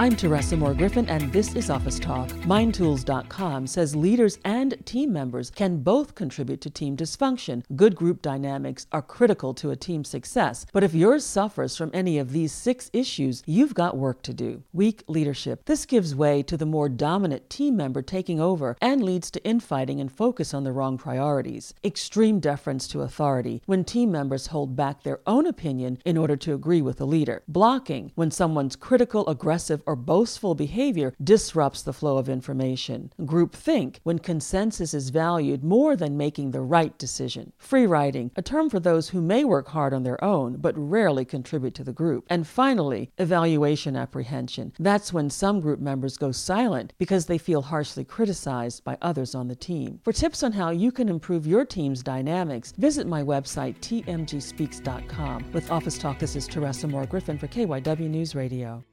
I'm Teresa Moore Griffin, and this is Office Talk. MindTools.com says leaders and team members can both contribute to team dysfunction. Good group dynamics are critical to a team's success, but if yours suffers from any of these six issues, you've got work to do. Weak leadership. This gives way to the more dominant team member taking over and leads to infighting and focus on the wrong priorities. Extreme deference to authority when team members hold back their own opinion in order to agree with the leader. Blocking when someone's critical, aggressive, or boastful behavior disrupts the flow of information. Groupthink, when consensus is valued more than making the right decision. Free riding, a term for those who may work hard on their own but rarely contribute to the group. And finally, evaluation apprehension. That's when some group members go silent because they feel harshly criticized by others on the team. For tips on how you can improve your team's dynamics, visit my website, tmgspeaks.com. With Office Talk, this is Teresa Moore Griffin for KYW News Radio.